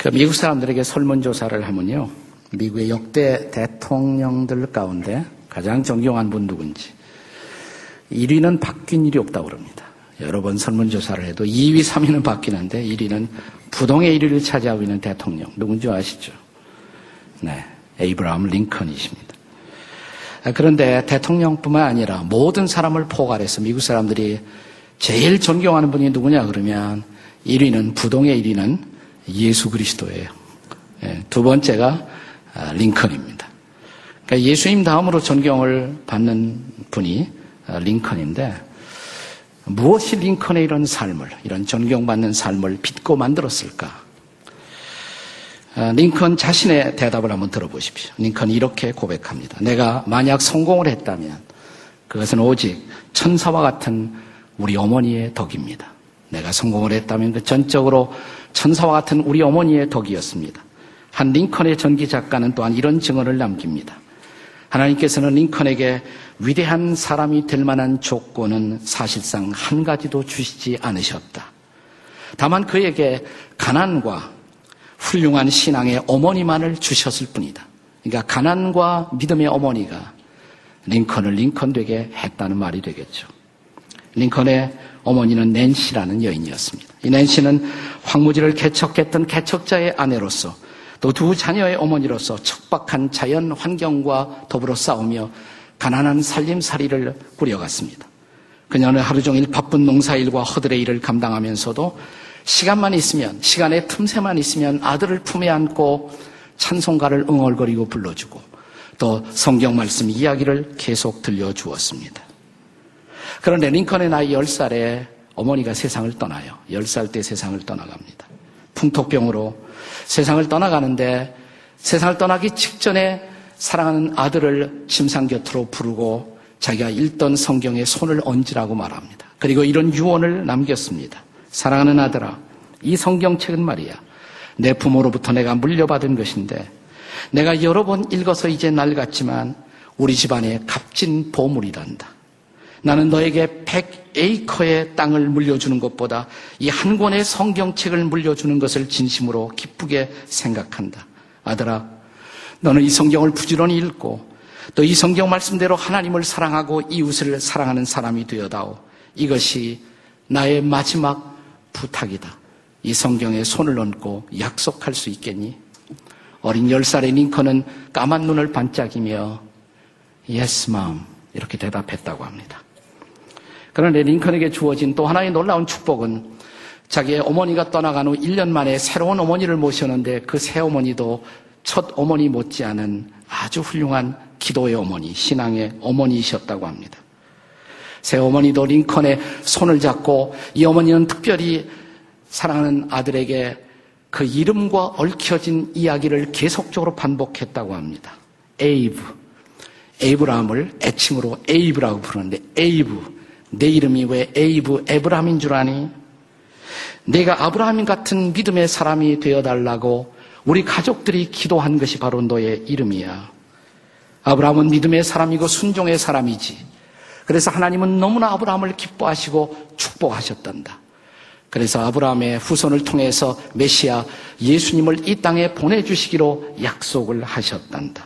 그 미국 사람들에게 설문조사를 하면요. 미국의 역대 대통령들 가운데 가장 존경한 분 누군지 1위는 바뀐 일이 없다고 그럽니다. 여러 번 설문조사를 해도 2위, 3위는 바뀌는데 1위는 부동의 1위를 차지하고 있는 대통령 누군지 아시죠? 네, 에이브라함 링컨이십니다. 아, 그런데 대통령뿐만 아니라 모든 사람을 포괄해서 미국 사람들이 제일 존경하는 분이 누구냐 그러면 1위는 부동의 1위는 예수 그리스도예요. 예, 두 번째가 아, 링컨입니다. 그러니까 예수님 다음으로 존경을 받는 분이 아, 링컨인데 무엇이 링컨의 이런 삶을 이런 존경받는 삶을 빚고 만들었을까? 링컨 자신의 대답을 한번 들어보십시오. 링컨이 이렇게 고백합니다. 내가 만약 성공을 했다면 그것은 오직 천사와 같은 우리 어머니의 덕입니다. 내가 성공을 했다면 그 전적으로 천사와 같은 우리 어머니의 덕이었습니다. 한 링컨의 전기 작가는 또한 이런 증언을 남깁니다. 하나님께서는 링컨에게 위대한 사람이 될 만한 조건은 사실상 한 가지도 주시지 않으셨다. 다만 그에게 가난과 훌륭한 신앙의 어머니만을 주셨을 뿐이다. 그러니까 가난과 믿음의 어머니가 링컨을 링컨 되게 했다는 말이 되겠죠. 링컨의 어머니는 낸시라는 여인이었습니다. 이 낸시는 황무지를 개척했던 개척자의 아내로서 또 두 자녀의 어머니로서 척박한 자연 환경과 더불어 싸우며 가난한 살림살이를 꾸려갔습니다. 그녀는 하루 종일 바쁜 농사일과 허들의 일을 감당하면서도 시간만 있으면, 시간의 틈새만 있으면 아들을 품에 안고 찬송가를 응얼거리고 불러주고 또 성경 말씀 이야기를 계속 들려주었습니다. 그런데 링컨의 나이 10살에 어머니가 세상을 떠나요. 10살 때 세상을 떠나갑니다. 풍토병으로 세상을 떠나가는데 세상을 떠나기 직전에 사랑하는 아들을 침상 곁으로 부르고 자기가 읽던 성경에 손을 얹으라고 말합니다. 그리고 이런 유언을 남겼습니다. 사랑하는 아들아, 이 성경책은 말이야. 내 부모로부터 내가 물려받은 것인데 내가 여러 번 읽어서 이제 낡았지만 우리 집안의 값진 보물이란다. 나는 너에게 100에이커의 땅을 물려주는 것보다 이 한 권의 성경책을 물려주는 것을 진심으로 기쁘게 생각한다. 아들아, 너는 이 성경을 부지런히 읽고 또 이 성경 말씀대로 하나님을 사랑하고 이웃을 사랑하는 사람이 되어다오. 이것이 나의 마지막 부탁이다. 이 성경에 손을 얹고 약속할 수 있겠니? 어린 10살의 링컨은 까만 눈을 반짝이며 Yes, mom. 이렇게 대답했다고 합니다. 그런데 링컨에게 주어진 또 하나의 놀라운 축복은 자기의 어머니가 떠나간 후 1년 만에 새로운 어머니를 모셨는데 그 새 어머니도 첫 어머니 못지않은 아주 훌륭한 기도의 어머니, 신앙의 어머니이셨다고 합니다. 새 어머니도 링컨의 손을 잡고 이 어머니는 특별히 사랑하는 아들에게 그 이름과 얽혀진 이야기를 계속적으로 반복했다고 합니다. 에이브. 에이브라함을 애칭으로 에이브라고 부르는데 에이브. 네 이름이 왜 에이브 에브라함인 줄 아니? 내가 아브라함 같은 믿음의 사람이 되어달라고 우리 가족들이 기도한 것이 바로 너의 이름이야. 아브라함은 믿음의 사람이고 순종의 사람이지. 그래서 하나님은 너무나 아브라함을 기뻐하시고 축복하셨단다. 그래서 아브라함의 후손을 통해서 메시아 예수님을 이 땅에 보내주시기로 약속을 하셨단다.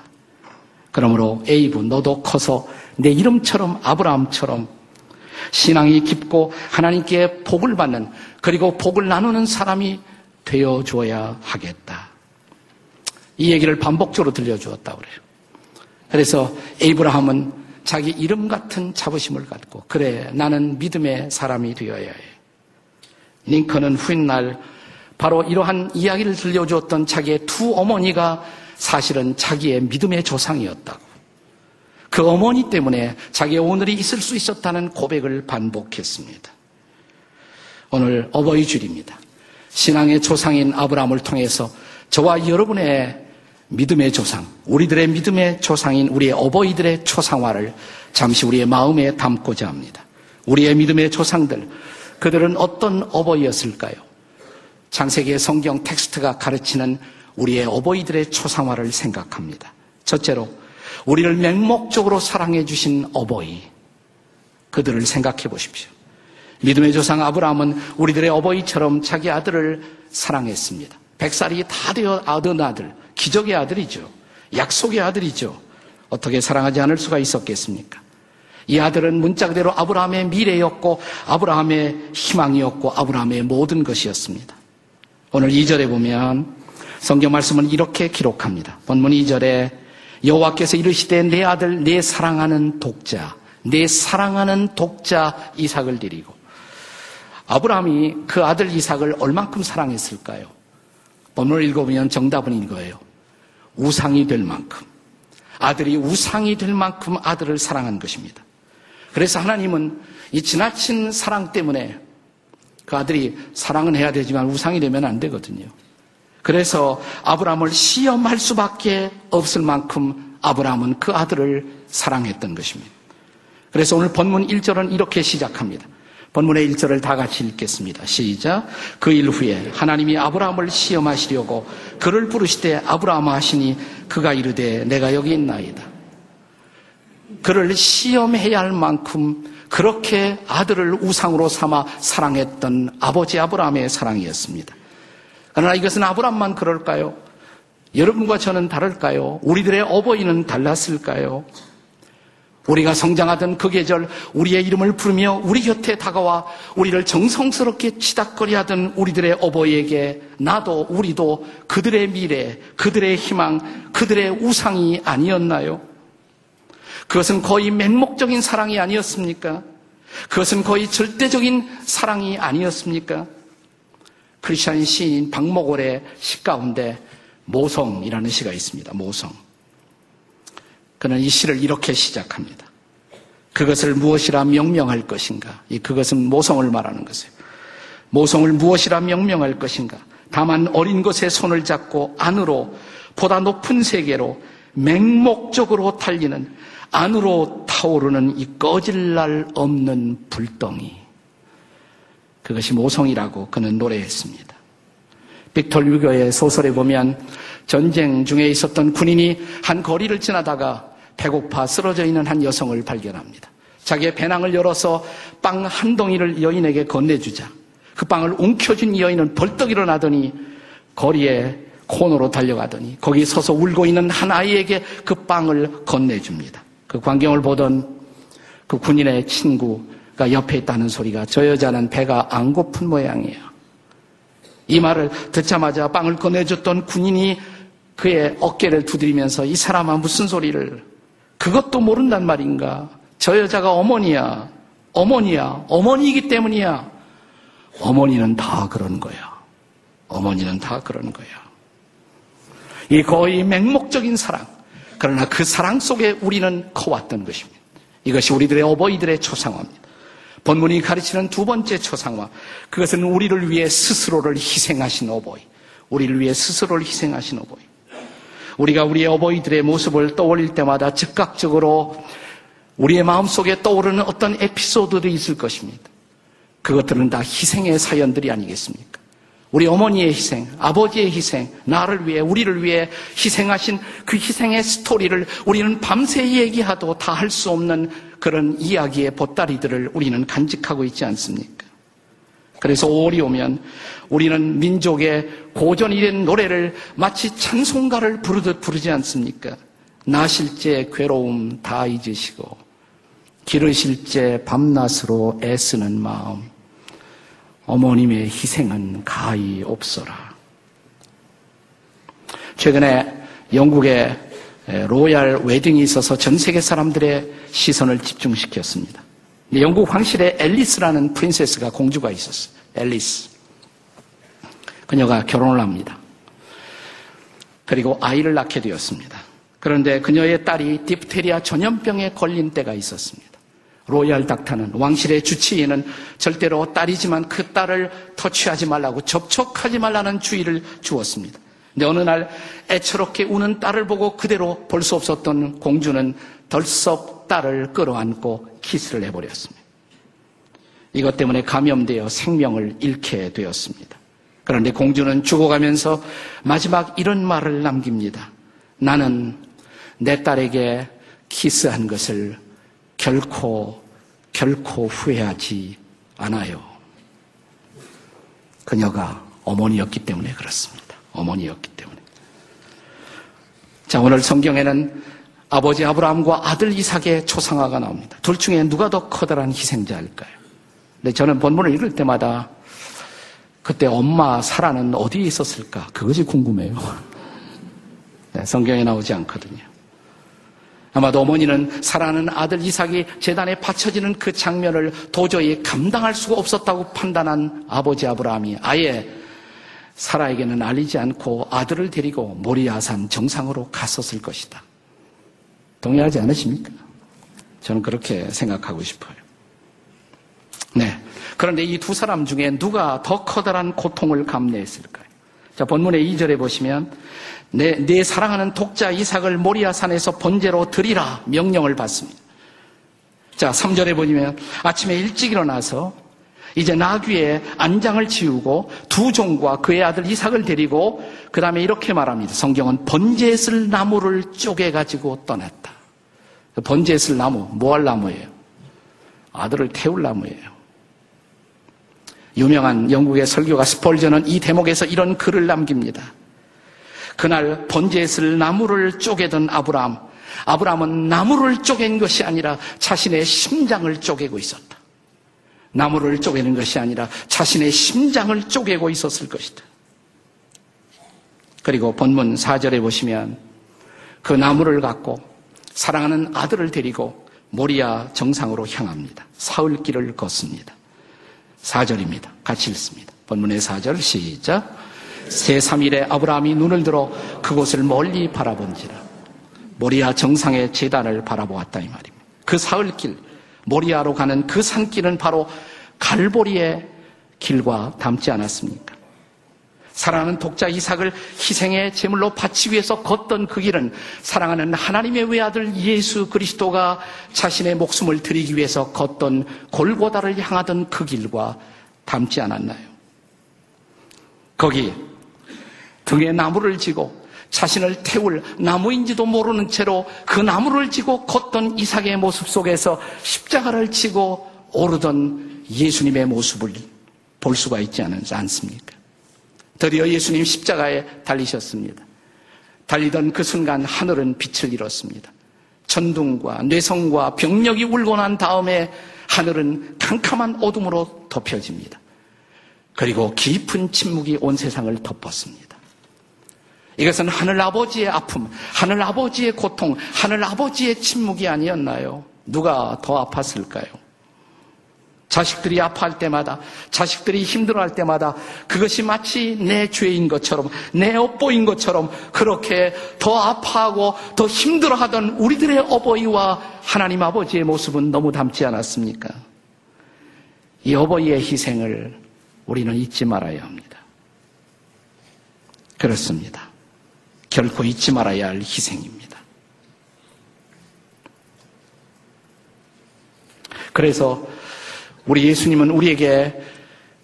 그러므로 에이브 너도 커서 내 이름처럼 아브라함처럼 신앙이 깊고 하나님께 복을 받는 그리고 복을 나누는 사람이 되어 줘야 하겠다. 이 얘기를 반복적으로 들려주었다고 그래요. 그래서 에이브라함은 자기 이름 같은 자부심을 갖고 그래 나는 믿음의 사람이 되어야 해. 링컨은 후인날 바로 이러한 이야기를 들려주었던 자기의 두 어머니가 사실은 자기의 믿음의 조상이었다고. 그 어머니 때문에 자기의 오늘이 있을 수 있었다는 고백을 반복했습니다. 오늘 어버이 줄입니다. 신앙의 조상인 아브라함을 통해서 저와 여러분의 믿음의 조상, 우리들의 믿음의 조상인 우리의 어버이들의 초상화를 잠시 우리의 마음에 담고자 합니다. 우리의 믿음의 조상들, 그들은 어떤 어버이였을까요? 창세기의 성경 텍스트가 가르치는 우리의 어버이들의 초상화를 생각합니다. 첫째로, 우리를 맹목적으로 사랑해 주신 어버이, 그들을 생각해 보십시오. 믿음의 조상 아브라함은 우리들의 어버이처럼 자기 아들을 사랑했습니다. 백살이 다 되어 얻은 아들, 기적의 아들이죠. 약속의 아들이죠. 어떻게 사랑하지 않을 수가 있었겠습니까? 이 아들은 문자 그대로 아브라함의 미래였고 아브라함의 희망이었고 아브라함의 모든 것이었습니다. 오늘 2절에 보면 성경 말씀은 이렇게 기록합니다. 본문 2절에 여호와께서 이르시되 내 아들 내 사랑하는 독자 내 사랑하는 독자 이삭을 드리고 아브라함이 그 아들 이삭을 얼만큼 사랑했을까요? 본문을 읽어보면 정답은 이거예요. 우상이 될 만큼 아들이 우상이 될 만큼 아들을 사랑한 것입니다. 그래서 하나님은 이 지나친 사랑 때문에 그 아들이 사랑은 해야 되지만 우상이 되면 안 되거든요. 그래서 아브라함을 시험할 수밖에 없을 만큼 아브라함은 그 아들을 사랑했던 것입니다. 그래서 오늘 본문 1절은 이렇게 시작합니다. 본문의 1절을 다 같이 읽겠습니다. 시작. 그 일 후에 하나님이 아브라함을 시험하시려고 그를 부르시되 아브라함 하시니 그가 이르되 내가 여기 있나이다. 그를 시험해야 할 만큼 그렇게 아들을 우상으로 삼아 사랑했던 아버지 아브라함의 사랑이었습니다. 그러나 이것은 아브라함만 그럴까요? 여러분과 저는 다를까요? 우리들의 어버이는 달랐을까요? 우리가 성장하던 그 계절 우리의 이름을 부르며 우리 곁에 다가와 우리를 정성스럽게 치닥거리 하던 우리들의 어버이에게 나도 우리도 그들의 미래, 그들의 희망, 그들의 우상이 아니었나요? 그것은 거의 맹목적인 사랑이 아니었습니까? 그것은 거의 절대적인 사랑이 아니었습니까? 크리스천 시인 박목월의 시 가운데 모성이라는 시가 있습니다. 모성. 그는 이 시를 이렇게 시작합니다. 그것을 무엇이라 명명할 것인가? 이 그것은 모성을 말하는 것이에요. 모성을 무엇이라 명명할 것인가? 다만 어린 것에 손을 잡고 안으로 보다 높은 세계로 맹목적으로 달리는 안으로 타오르는 이 꺼질 날 없는 불덩이. 그것이 모성이라고 그는 노래했습니다. 빅톨 유교의 소설에 보면 전쟁 중에 있었던 군인이 한 거리를 지나다가 배고파 쓰러져 있는 한 여성을 발견합니다. 자기의 배낭을 열어서 빵 한 덩이를 여인에게 건네주자. 그 빵을 움켜쥔 여인은 벌떡 일어나더니 거리에 코너로 달려가더니 거기 서서 울고 있는 한 아이에게 그 빵을 건네줍니다. 그 광경을 보던 그 군인의 친구 가 옆에 있다는 소리가 저 여자는 배가 안 고픈 모양이에요. 이 말을 듣자마자 빵을 꺼내줬던 군인이 그의 어깨를 두드리면서 이 사람아 무슨 소리를 그것도 모른단 말인가? 저 여자가 어머니야. 어머니야. 어머니이기 때문이야. 어머니는 다 그런 거야. 어머니는 다 그런 거야. 이 거의 맹목적인 사랑. 그러나 그 사랑 속에 우리는 커왔던 것입니다. 이것이 우리들의 어버이들의 초상화입니다. 본문이 가르치는 두 번째 초상화. 그것은 우리를 위해 스스로를 희생하신 어버이. 우리를 위해 스스로를 희생하신 어버이. 우리가 우리의 어버이들의 모습을 떠올릴 때마다 즉각적으로 우리의 마음속에 떠오르는 어떤 에피소드들이 있을 것입니다. 그것들은 다 희생의 사연들이 아니겠습니까? 우리 어머니의 희생, 아버지의 희생, 나를 위해, 우리를 위해 희생하신 그 희생의 스토리를 우리는 밤새 얘기하도 다 할 수 없는 그런 이야기의 보따리들을 우리는 간직하고 있지 않습니까? 그래서 5월이 오면 우리는 민족의 고전이 된 노래를 마치 찬송가를 부르듯 부르지 않습니까? 나실제 괴로움 다 잊으시고 기르실제 밤낮으로 애쓰는 마음 어머님의 희생은 가히 없어라. 최근에 영국의 royal wedding이 있어서 전 세계 사람들의 시선을 집중시켰습니다. 영국 황실에 앨리스라는 princess가 공주가 있었어요. 앨리스. 그녀가 결혼을 합니다. 그리고 아이를 낳게 되었습니다. 그런데 그녀의 딸이 디프테리아 전염병에 걸린 때가 있었습니다. royal doctor는 왕실의 주치의는 절대로 딸이지만 그 딸을 터치하지 말라고 접촉하지 말라는 주의를 주었습니다. 근데 어느 날 애처롭게 우는 딸을 보고 그대로 볼 수 없었던 공주는 덜썩 딸을 끌어안고 키스를 해버렸습니다. 이것 때문에 감염되어 생명을 잃게 되었습니다. 그런데 공주는 죽어가면서 마지막 이런 말을 남깁니다. 나는 내 딸에게 키스한 것을 결코, 결코 후회하지 않아요. 그녀가 어머니였기 때문에 그렇습니다. 어머니였기 때문에. 자, 오늘 성경에는 아버지 아브라함과 아들 이삭의 초상화가 나옵니다. 둘 중에 누가 더 커다란 희생자일까요? 근데 저는 본문을 읽을 때마다 그때 엄마 사라는 어디에 있었을까? 그것이 궁금해요. 네, 성경에 나오지 않거든요. 아마도 어머니는 사랑하는 아들 이삭이 재단에 바쳐지는 그 장면을 도저히 감당할 수가 없었다고 판단한 아버지 아브라함이 아예 사라에게는 알리지 않고 아들을 데리고 모리아산 정상으로 갔었을 것이다. 동의하지 않으십니까? 저는 그렇게 생각하고 싶어요. 네. 그런데 이 두 사람 중에 누가 더 커다란 고통을 감내했을까요? 자, 본문의 2절에 보시면 내, 내 사랑하는 독자 이삭을 모리아산에서 번제로 드리라 명령을 받습니다. 자, 3절에 보시면 아침에 일찍 일어나서 이제 나귀의 안장을 지우고 두 종과 그의 아들 이삭을 데리고 그 다음에 이렇게 말합니다. 성경은 번제에 쓸 나무를 쪼개 가지고 떠났다. 그 번제에 쓸 나무, 뭐 할 나무예요? 아들을 태울 나무예요. 유명한 영국의 설교가 스폴전은 이 대목에서 이런 글을 남깁니다. 그날 번제에 쓸 나무를 쪼개던 아브라함. 아브라함은 나무를 쪼갠 것이 아니라 자신의 심장을 쪼개고 있었다. 나무를 쪼개는 것이 아니라 자신의 심장을 쪼개고 있었을 것이다. 그리고 본문 4절에 보시면 그 나무를 갖고 사랑하는 아들을 데리고 모리아 정상으로 향합니다. 사흘 길을 걷습니다. 4절입니다. 같이 읽습니다. 본문의 4절 시작. 새3일에 아브라함이 눈을 들어 그곳을 멀리 바라본지라 모리아 정상의 재단을 바라보았다 이 말입니다. 그 사흘길 모리아로 가는 그 산길은 바로 갈보리의 길과 닮지 않았습니까? 사랑하는 독자 이삭을 희생의 제물로 바치기 위해서 걷던 그 길은 사랑하는 하나님의 외아들 예수 그리스도가 자신의 목숨을 드리기 위해서 걷던 골고다를 향하던 그 길과 닮지 않았나요? 거기 등에 나무를 지고 자신을 태울 나무인지도 모르는 채로 그 나무를 지고 걷던 이삭의 모습 속에서 십자가를 지고 오르던 예수님의 모습을 볼 수가 있지 않습니까? 드디어 예수님 십자가에 달리셨습니다. 달리던 그 순간 하늘은 빛을 잃었습니다. 전둥과 뇌성과 병력이 울고 난 다음에 하늘은 캄캄한 어둠으로 덮여집니다. 그리고 깊은 침묵이 온 세상을 덮었습니다. 이것은 하늘 아버지의 아픔, 하늘 아버지의 고통, 하늘 아버지의 침묵이 아니었나요? 누가 더 아팠을까요? 자식들이 아파할 때마다, 자식들이 힘들어할 때마다 그것이 마치 내 죄인 것처럼, 내 업보인 것처럼 그렇게 더 아파하고 더 힘들어하던 우리들의 어버이와 하나님 아버지의 모습은 너무 닮지 않았습니까? 이 어버이의 희생을 우리는 잊지 말아야 합니다. 그렇습니다. 결코 잊지 말아야 할 희생입니다. 그래서 우리 예수님은 우리에게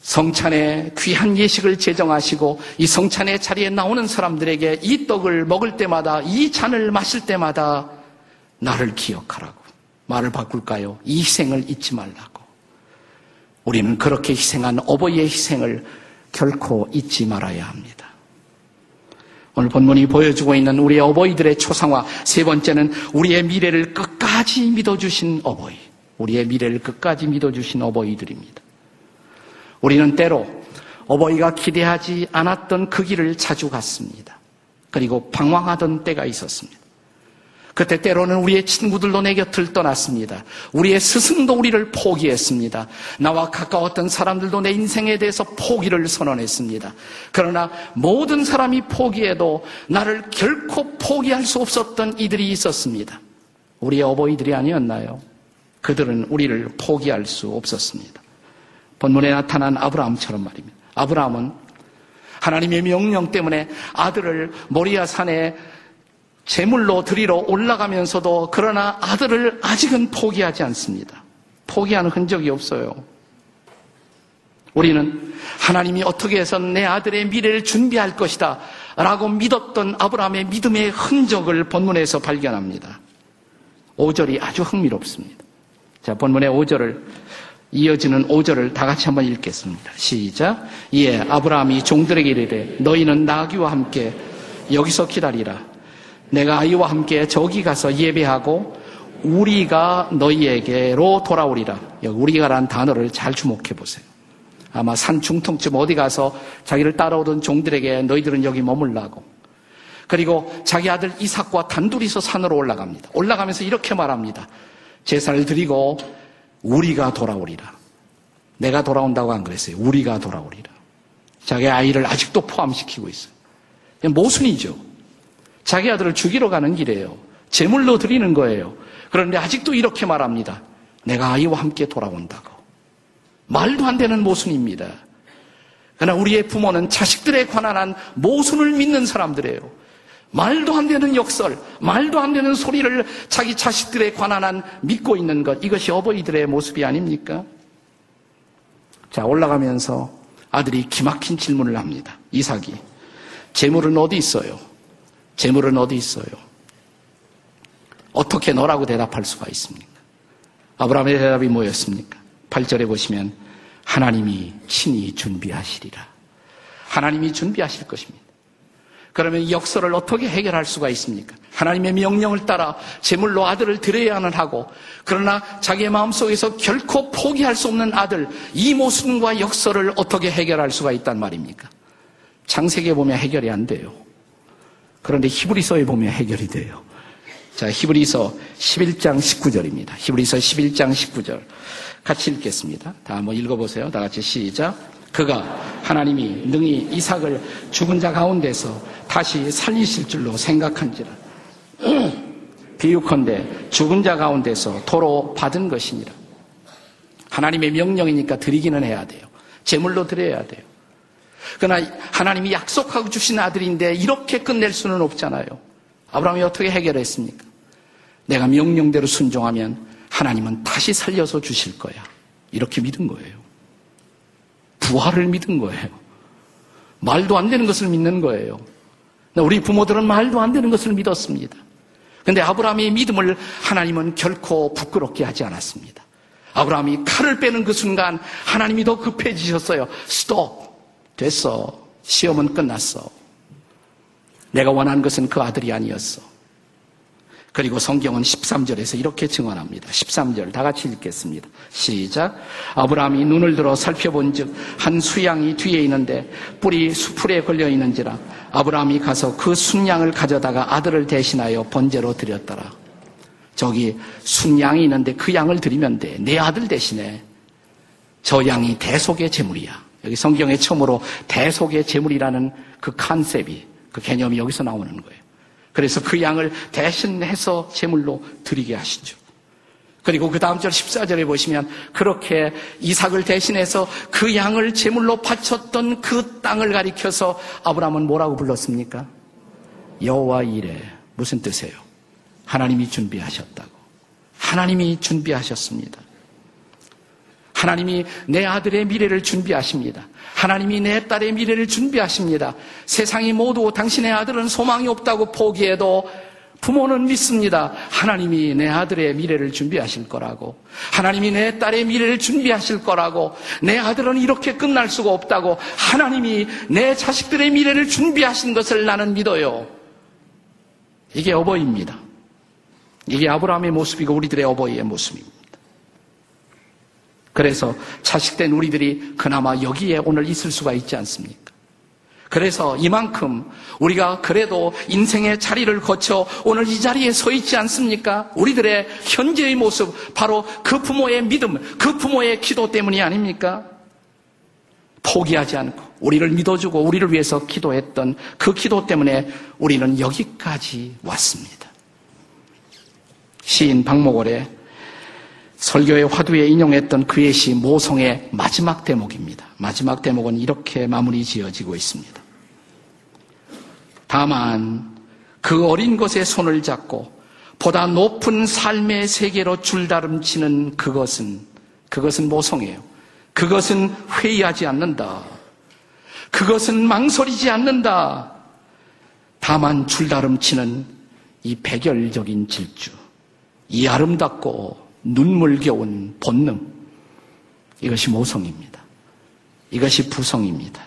성찬의 귀한 예식을 제정하시고 이 성찬의 자리에 나오는 사람들에게 이 떡을 먹을 때마다 이 잔을 마실 때마다 나를 기억하라고 말을 바꿀까요? 이 희생을 잊지 말라고. 우리는 그렇게 희생한 어버이의 희생을 결코 잊지 말아야 합니다. 오늘 본문이 보여주고 있는 우리 어버이들의 초상화 세 번째는 우리의 미래를 끝까지 믿어주신 어버이. 우리의 미래를 끝까지 믿어주신 어버이들입니다. 우리는 때로 어버이가 기대하지 않았던 그 길을 자주 갔습니다. 그리고 방황하던 때가 있었습니다. 그때 때로는 우리의 친구들도 내 곁을 떠났습니다. 우리의 스승도 우리를 포기했습니다. 나와 가까웠던 사람들도 내 인생에 대해서 포기를 선언했습니다. 그러나 모든 사람이 포기해도 나를 결코 포기할 수 없었던 이들이 있었습니다. 우리의 어버이들이 아니었나요? 그들은 우리를 포기할 수 없었습니다. 본문에 나타난 아브라함처럼 말입니다. 아브라함은 하나님의 명령 때문에 아들을 모리아 산에 제물로 드리러 올라가면서도 그러나 아들을 아직은 포기하지 않습니다. 포기하는 흔적이 없어요. 우리는 하나님이 어떻게 해서 내 아들의 미래를 준비할 것이다 라고 믿었던 아브라함의 믿음의 흔적을 본문에서 발견합니다. 5절이 아주 흥미롭습니다. 자, 본문의 5절을 이어지는 5절을 다 같이 한번 읽겠습니다. 시작. 이에 아브라함이 종들에게 이르되 너희는 나귀와 함께 여기서 기다리라. 내가 아이와 함께 저기 가서 예배하고 우리가 너희에게로 돌아오리라. 우리가란 단어를 잘 주목해 보세요. 아마 산 중통쯤 어디 가서 자기를 따라오던 종들에게 너희들은 여기 머물라고. 그리고 자기 아들 이삭과 단둘이서 산으로 올라갑니다. 올라가면서 이렇게 말합니다. 제사를 드리고 우리가 돌아오리라. 내가 돌아온다고 안 그랬어요. 우리가 돌아오리라. 자기 아이를 아직도 포함시키고 있어요. 모순이죠. 자기 아들을 죽이러 가는 길이에요. 제물로 드리는 거예요. 그런데 아직도 이렇게 말합니다. 내가 아이와 함께 돌아온다고. 말도 안 되는 모순입니다. 그러나 우리의 부모는 자식들에 관한 한 모순을 믿는 사람들이에요. 말도 안 되는 역설, 말도 안 되는 소리를 자기 자식들에 관한 한 믿고 있는 것, 이것이 어버이들의 모습이 아닙니까? 자, 올라가면서 아들이 기막힌 질문을 합니다. 이삭이. 재물은 어디 있어요? 재물은 어디 있어요? 어떻게 너라고 대답할 수가 있습니까? 아브라함의 대답이 뭐였습니까? 8절에 보시면 하나님이 친히 준비하시리라. 하나님이 준비하실 것입니다. 그러면 이 역설을 어떻게 해결할 수가 있습니까? 하나님의 명령을 따라 제물로 아들을 드려야는 하고 그러나 자기의 마음속에서 결코 포기할 수 없는 아들 이 모순과 역설을 어떻게 해결할 수가 있단 말입니까? 창세기에 보면 해결이 안 돼요. 그런데 히브리서에 보면 해결이 돼요. 자, 히브리서 11장 19절입니다. 히브리서 11장 19절. 같이 읽겠습니다. 다 한번 읽어보세요. 다 같이 시작. 그가 하나님이 능히 이삭을 죽은 자 가운데서 다시 살리실 줄로 생각한지라. 비유컨대 죽은 자 가운데서 도로 받은 것이니라. 하나님의 명령이니까 드리기는 해야 돼요. 제물로 드려야 돼요. 그러나 하나님이 약속하고 주신 아들인데 이렇게 끝낼 수는 없잖아요. 아브라함이 어떻게 해결했습니까? 내가 명령대로 순종하면 하나님은 다시 살려서 주실 거야. 이렇게 믿은 거예요. 부활을 믿은 거예요. 말도 안 되는 것을 믿는 거예요. 우리 부모들은 말도 안 되는 것을 믿었습니다. 그런데 아브라함의 믿음을 하나님은 결코 부끄럽게 하지 않았습니다. 아브라함이 칼을 빼는 그 순간 하나님이 더 급해지셨어요. 스톱. 됐어. 시험은 끝났어. 내가 원한 것은 그 아들이 아니었어. 그리고 성경은 13절에서 이렇게 증언합니다. 13절 다 같이 읽겠습니다. 시작. 아브라함이 눈을 들어 살펴본 즉, 한 수양이 뒤에 있는데 뿔이 수풀에 걸려 있는지라 아브라함이 가서 그 순양을 가져다가 아들을 대신하여 번제로 드렸더라. 저기 순양이 있는데 그 양을 드리면 돼. 내 아들 대신에 저 양이 대속의 제물이야. 여기 성경에 처음으로 대속의 제물이라는 그 컨셉이, 그 개념이 여기서 나오는 거예요. 그래서 그 양을 대신해서 제물로 드리게 하시죠. 그리고 그 다음 절 14절에 보시면 그렇게 이삭을 대신해서 그 양을 제물로 바쳤던 그 땅을 가리켜서 아브라함은 뭐라고 불렀습니까? 여호와 이래 무슨 뜻이에요? 하나님이 준비하셨다고. 하나님이 준비하셨습니다. 하나님이 내 아들의 미래를 준비하십니다. 하나님이 내 딸의 미래를 준비하십니다. 세상이 모두 당신의 아들은 소망이 없다고 포기해도 부모는 믿습니다. 하나님이 내 아들의 미래를 준비하실 거라고. 하나님이 내 딸의 미래를 준비하실 거라고. 내 아들은 이렇게 끝날 수가 없다고. 하나님이 내 자식들의 미래를 준비하신 것을 나는 믿어요. 이게 어버이입니다. 이게 아브라함의 모습이고 우리들의 어버이의 모습입니다. 그래서 자식된 우리들이 그나마 여기에 오늘 있을 수가 있지 않습니까? 그래서 이만큼 우리가 그래도 인생의 자리를 거쳐 오늘 이 자리에 서 있지 않습니까? 우리들의 현재의 모습, 바로 그 부모의 믿음, 그 부모의 기도 때문이 아닙니까? 포기하지 않고 우리를 믿어주고 우리를 위해서 기도했던 그 기도 때문에 우리는 여기까지 왔습니다. 시인 박목월의 설교의 화두에 인용했던 그의 시 모성의 마지막 대목입니다. 마지막 대목은 이렇게 마무리 지어지고 있습니다. 다만 그 어린 것의 손을 잡고 보다 높은 삶의 세계로 줄다름치는 그것은 그것은 모성이에요. 그것은 회의하지 않는다. 그것은 망설이지 않는다. 다만 줄다름치는 이 백열적인 질주, 이 아름답고 눈물겨운 본능. 이것이 모성입니다. 이것이 부성입니다.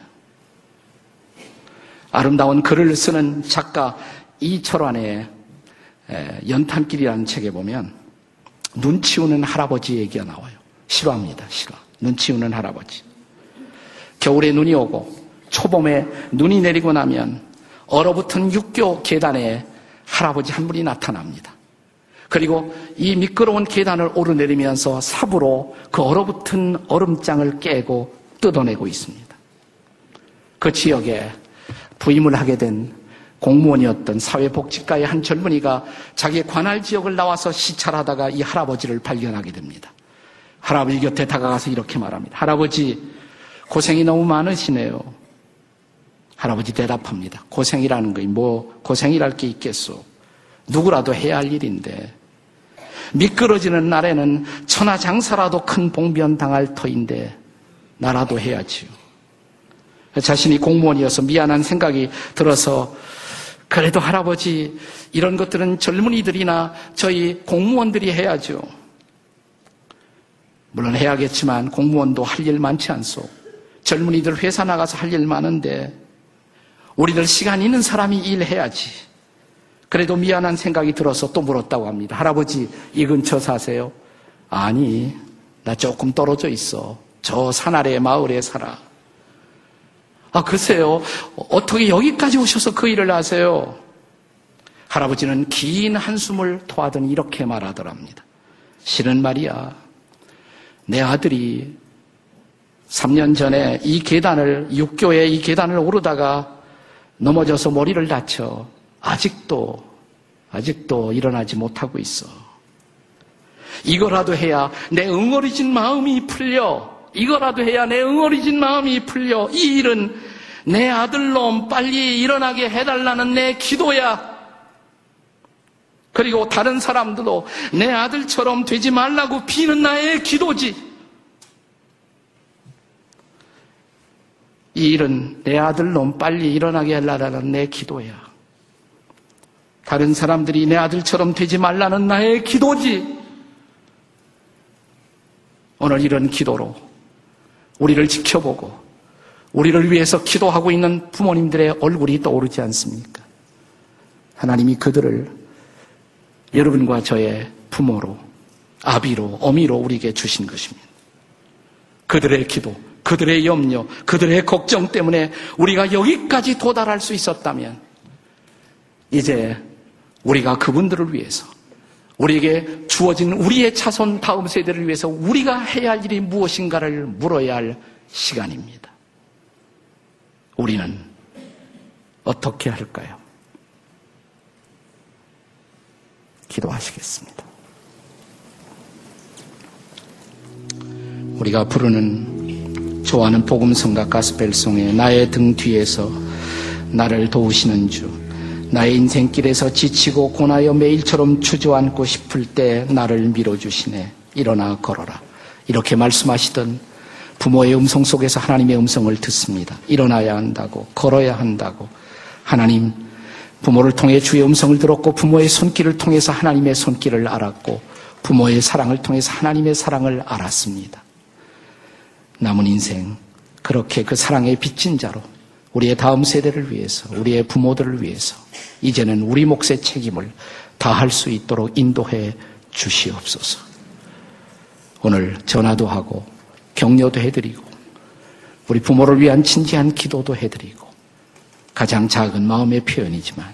아름다운 글을 쓰는 작가 이철환의 연탄길이라는 책에 보면 눈치 우는 할아버지 얘기가 나와요. 싫어합니다. 싫어. 눈치 우는 할아버지. 겨울에 눈이 오고 초봄에 눈이 내리고 나면 얼어붙은 육교 계단에 할아버지 한 분이 나타납니다. 그리고 이 미끄러운 계단을 오르내리면서 삽으로 그 얼어붙은 얼음장을 깨고 뜯어내고 있습니다. 그 지역에 부임을 하게 된 공무원이었던 사회복지과의 한 젊은이가 자기의 관할 지역을 나와서 시찰하다가 이 할아버지를 발견하게 됩니다. 할아버지 곁에 다가가서 이렇게 말합니다. 할아버지, 고생이 너무 많으시네요. 할아버지 대답합니다. 고생이라는 거이 뭐 고생이랄 게 있겠소. 누구라도 해야 할 일인데 미끄러지는 날에는 천하장사라도 큰 봉변 당할 터인데 나라도 해야지요. 자신이 공무원이어서 미안한 생각이 들어서 그래도 할아버지 이런 것들은 젊은이들이나 저희 공무원들이 해야죠. 물론 해야겠지만 공무원도 할 일 많지 않소. 젊은이들 회사 나가서 할 일 많은데 우리들 시간 있는 사람이 일해야지. 그래도 미안한 생각이 들어서 또 물었다고 합니다. 할아버지, 이 근처 사세요? 아니, 나 조금 떨어져 있어. 저 산 아래 마을에 살아. 아, 글쎄요. 어떻게 여기까지 오셔서 그 일을 하세요? 할아버지는 긴 한숨을 토하더니 이렇게 말하더랍니다. 실은 말이야. 내 아들이 3년 전에 이 계단을, 육교의 이 계단을 오르다가 넘어져서 머리를 다쳐 아직도, 아직도 일어나지 못하고 있어. 이거라도 해야 내 응어리진 마음이 풀려. 이거라도 해야 내 응어리진 마음이 풀려. 이 일은 내 아들놈 빨리 일어나게 해달라는 내 기도야. 그리고 다른 사람들도 내 아들처럼 되지 말라고 비는 나의 기도지. 이 일은 내 아들놈 빨리 일어나게 하려는 내 기도야. 다른 사람들이 내 아들처럼 되지 말라는 나의 기도지. 오늘 이런 기도로 우리를 지켜보고 우리를 위해서 기도하고 있는 부모님들의 얼굴이 떠오르지 않습니까? 하나님이 그들을 여러분과 저의 부모로, 아비로, 어미로 우리에게 주신 것입니다. 그들의 기도, 그들의 염려, 그들의 걱정 때문에 우리가 여기까지 도달할 수 있었다면 이제 우리가 그분들을 위해서 우리에게 주어진 우리의 차손 다음 세대를 위해서 우리가 해야 할 일이 무엇인가를 물어야 할 시간입니다. 우리는 어떻게 할까요? 기도하시겠습니다. 우리가 부르는 좋아하는 복음성과 가스펠송에 나의 등 뒤에서 나를 도우시는 주, 나의 인생길에서 지치고 고나여 매일처럼 주저앉고 싶을 때 나를 밀어주시네. 일어나 걸어라. 이렇게 말씀하시던 부모의 음성 속에서 하나님의 음성을 듣습니다. 일어나야 한다고, 걸어야 한다고. 하나님, 부모를 통해 주의 음성을 들었고, 부모의 손길을 통해서 하나님의 손길을 알았고, 부모의 사랑을 통해서 하나님의 사랑을 알았습니다. 남은 인생 그렇게 그 사랑의 빚진 자로 우리의 다음 세대를 위해서 우리의 부모들을 위해서 이제는 우리 몫의 책임을 다할 수 있도록 인도해 주시옵소서. 오늘 전화도 하고 격려도 해드리고 우리 부모를 위한 진지한 기도도 해드리고 가장 작은 마음의 표현이지만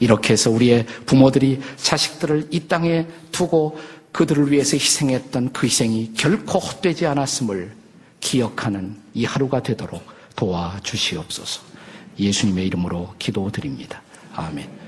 이렇게 해서 우리의 부모들이 자식들을 이 땅에 두고 그들을 위해서 희생했던 그 희생이 결코 헛되지 않았음을 기억하는 이 하루가 되도록 도와주시옵소서. 예수님의 이름으로 기도드립니다. 아멘.